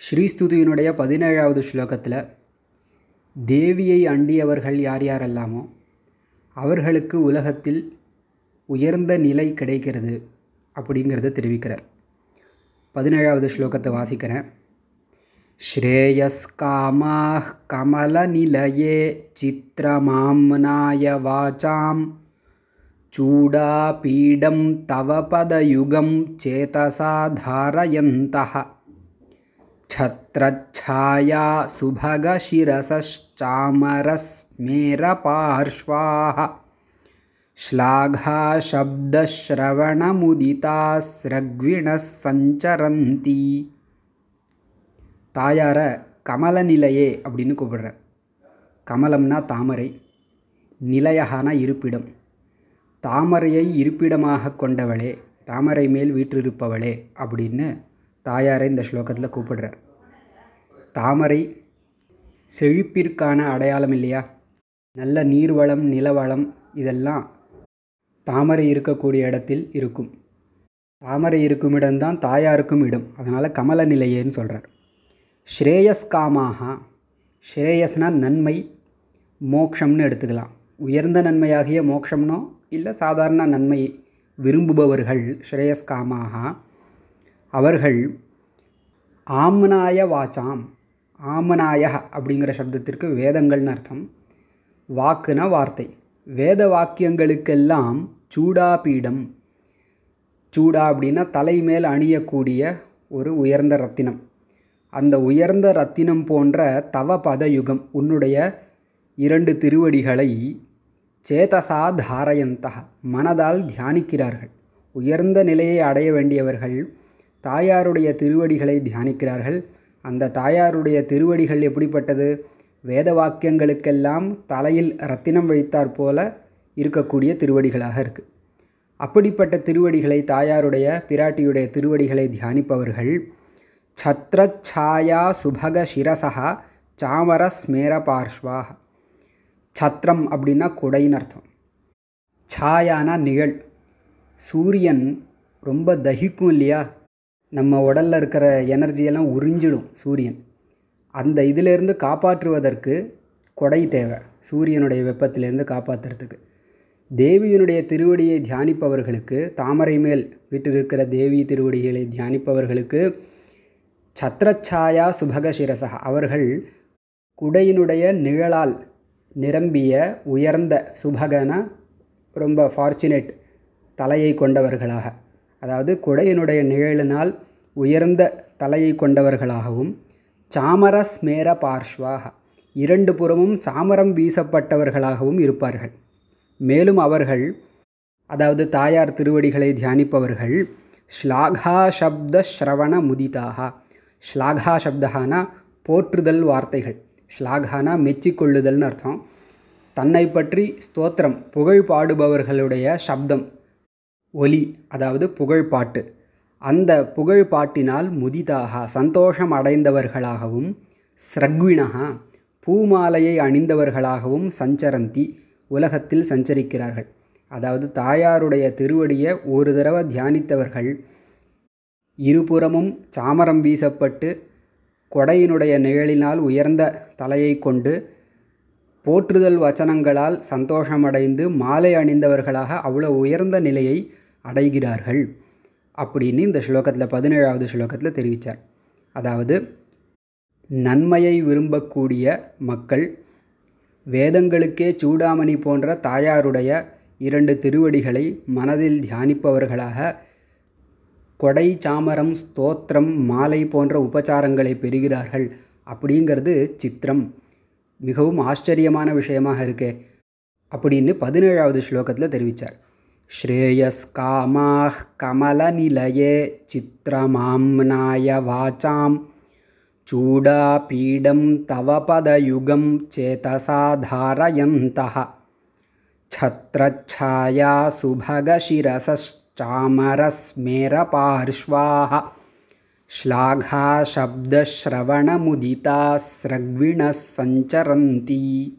ஸ்ரீஸ்துதியினுடைய பதினேழாவது ஸ்லோகத்தில் தேவியை அண்டியவர்கள் யார் யாரெல்லாமோ அவர்களுக்கு உலகத்தில் உயர்ந்த நிலை கிடைக்கிறது அப்படிங்கிறத தெரிவிக்கிறார் பதினேழாவது ஸ்லோகத்தை வாசிக்கிறேன் ஸ்ரேயஸ்காமாः கமலநிலயே சித்திரமாம்னாய வாசாம் चूडापीडं तव पदयुगं चेतसा धारयन्तः छत्रच्छाया सुभगशिरसश्चामरस्मेरपार्श्वाः श्लाघाशब्दश्रवणमुदितास्रग्विणः சஞ்சரந்தி தாயார கமலநிலையே அப்படின்னு கூப்பிடுறார் கமலம்னா தாமரை நிலையகான இருப்பிடம் தாமரையை இருப்பிடமாக கொண்டவளே தாமரை மேல் வீற்றிருப்பவளே அப்படின்னு தாயாரை இந்த ஸ்லோகத்தில் கூப்பிடுறார் தாமரை செழிப்பிற்கான அடையாளம் இல்லையா? நல்ல நீர்வளம் நிலவளம் இதெல்லாம் தாமரை இருக்கக்கூடிய இடத்தில் இருக்கும். தாமரை இருக்கும் இடம்தான் தாயாருக்கும் இடம். அதனால் கமல நிலையேன்னு சொல்கிறார் ஸ்ரேயஸ்காமாக ஸ்ரேயஸ்னா நன்மை மோக்ஷம்னு எடுத்துக்கலாம். உயர்ந்த நன்மையாகிய மோக்ஷம்னோ இல்லை சாதாரண நன்மை விரும்புபவர்கள் ஸ்ரேயஸ்காமாக அவர்கள் ஆம்னாய வாச்சாம் ஆமனாய அப்படிங்கிற சப்தத்திற்கு வேதங்கள்னு அர்த்தம். வாக்குனா வார்த்தை. வேத வாக்கியங்களுக்கெல்லாம் சூடாபீடம் சூடா அப்படின்னா தலை மேல் அணியக்கூடிய ஒரு உயர்ந்த ரத்தினம். அந்த உயர்ந்த ரத்தினம் போன்ற தவ பதயுகம் உன்னுடைய இரண்டு திருவடிகளை சேதசா தாரயந்தா மனதால் தியானிக்கிறார்கள். உயர்ந்த நிலையை அடைய வேண்டியவர்கள் தாயாருடைய திருவடிகளை தியானிக்கிறார்கள். அந்த தாயாருடைய திருவடிகள் எப்படிப்பட்டது? வேத வாக்கியங்களுக்கெல்லாம் தலையில் ரத்தினம் வைத்தாற் போல இருக்கக்கூடிய திருவடிகளாக இருக்குது அப்படிப்பட்ட திருவடிகளை தாயாருடைய பிராட்டியுடைய திருவடிகளை தியானிப்பவர்கள் சத்ரச்சாயா சுபக சிரசா சாமர ஸ்மேர பார்ஷ்வா சத்ரம் அப்படின்னா குடைன்னு அர்த்தம். சாயானா நிழல். சூரியன் ரொம்ப தகிக்கும் இல்லையா? நம்ம உடலில் இருக்கிற எனர்ஜியெல்லாம் உறிஞ்சிடும் சூரியன். அந்த இதிலேருந்து காப்பாற்றுவதற்கு கொடை தேவை சூரியனுடைய வெப்பத்திலேருந்து காப்பாற்றுறதுக்கு தேவியினுடைய திருவடியை தியானிப்பவர்களுக்கு தாமரை மேல் விட்டிருக்கிற தேவி திருவடிகளை தியானிப்பவர்களுக்கு சத்ரச்சாயா சுபகசிரசா அவர்கள் குடையினுடைய நிழலால் நிரம்பிய உயர்ந்த சுபகன ரொம்ப ஃபார்ச்சுனேட் தலையை கொண்டவர்களாக. அதாவது குடையினுடைய நிழலினால் உயர்ந்த தலையை கொண்டவர்களாகவும் சாமர ஸ்மேர பார்ஷ்வாக இரண்டு புறமும் சாமரம் வீசப்பட்டவர்களாகவும் இருப்பார்கள். மேலும் அவர்கள் அதாவது தாயார் திருவடிகளை தியானிப்பவர்கள் ஸ்லாகா சப்த ஸ்ரவண முதிதாக ஸ்லாகா சப்தகானா போற்றுதல் வார்த்தைகள். ஸ்லாகானா மெச்சிக்கொள்ளுதல்னு அர்த்தம். தன்னை பற்றி ஸ்தோத்திரம் புகழ் பாடுபவர்களுடைய சப்தம். ஒலி அதாவது புகழ் பாட்டு அந்த புகழ் பாட்டினால் முதிதாக சந்தோஷம் அடைந்தவர்களாகவும் ஸ்ரக்வினகா பூமாலையை அணிந்தவர்களாகவும் சஞ்சரந்தி உலகத்தில் சஞ்சரிக்கிறார்கள். அதாவது தாயாருடைய திருவடியை ஒரு தடவை தியானித்தவர்கள் இருபுறமும் சாமரம் வீசப்பட்டு கொடையினுடைய நிழலினால் உயர்ந்த தலையை கொண்டு போற்றுதல் வச்சனங்களால் சந்தோஷமடைந்து மாலை அணிந்தவர்களாக அவ்வளோ உயர்ந்த நிலையை அடைகிறார்கள் அப்படின்னு இந்த ஸ்லோகத்தில் பதினேழாவது ஸ்லோகத்தில் தெரிவித்தார் அதாவது நன்மையை விரும்பக்கூடிய மக்கள் வேதங்களுக்கே சூடாமணி போன்ற தாயாருடைய இரண்டு திருவடிகளை மனதில் தியானிப்பவர்களாக கொடை சாமரம் ஸ்தோத்திரம் மாலை போன்ற உபச்சாரங்களை பெறுகிறார்கள் அப்படிங்கிறது சித்திரம். மிகவும் ஆச்சரியமான விஷயமாக இருக்கே அப்படின்னு பதினேழாவது ஸ்லோகத்தில் தெரிவித்தார் श्रेयस्कामाः कमलनिलये चित्रमाम्नाय वाचां चूडापीडं तव पदयुगं चेतसा धारयन्तः। छत्रच्छायासुभगशिरसश्चामरस्मेरपार्श्वाः श्लाघाशब्दश्रवणमुदिता स्रग्विणः सञ्चरन्ति।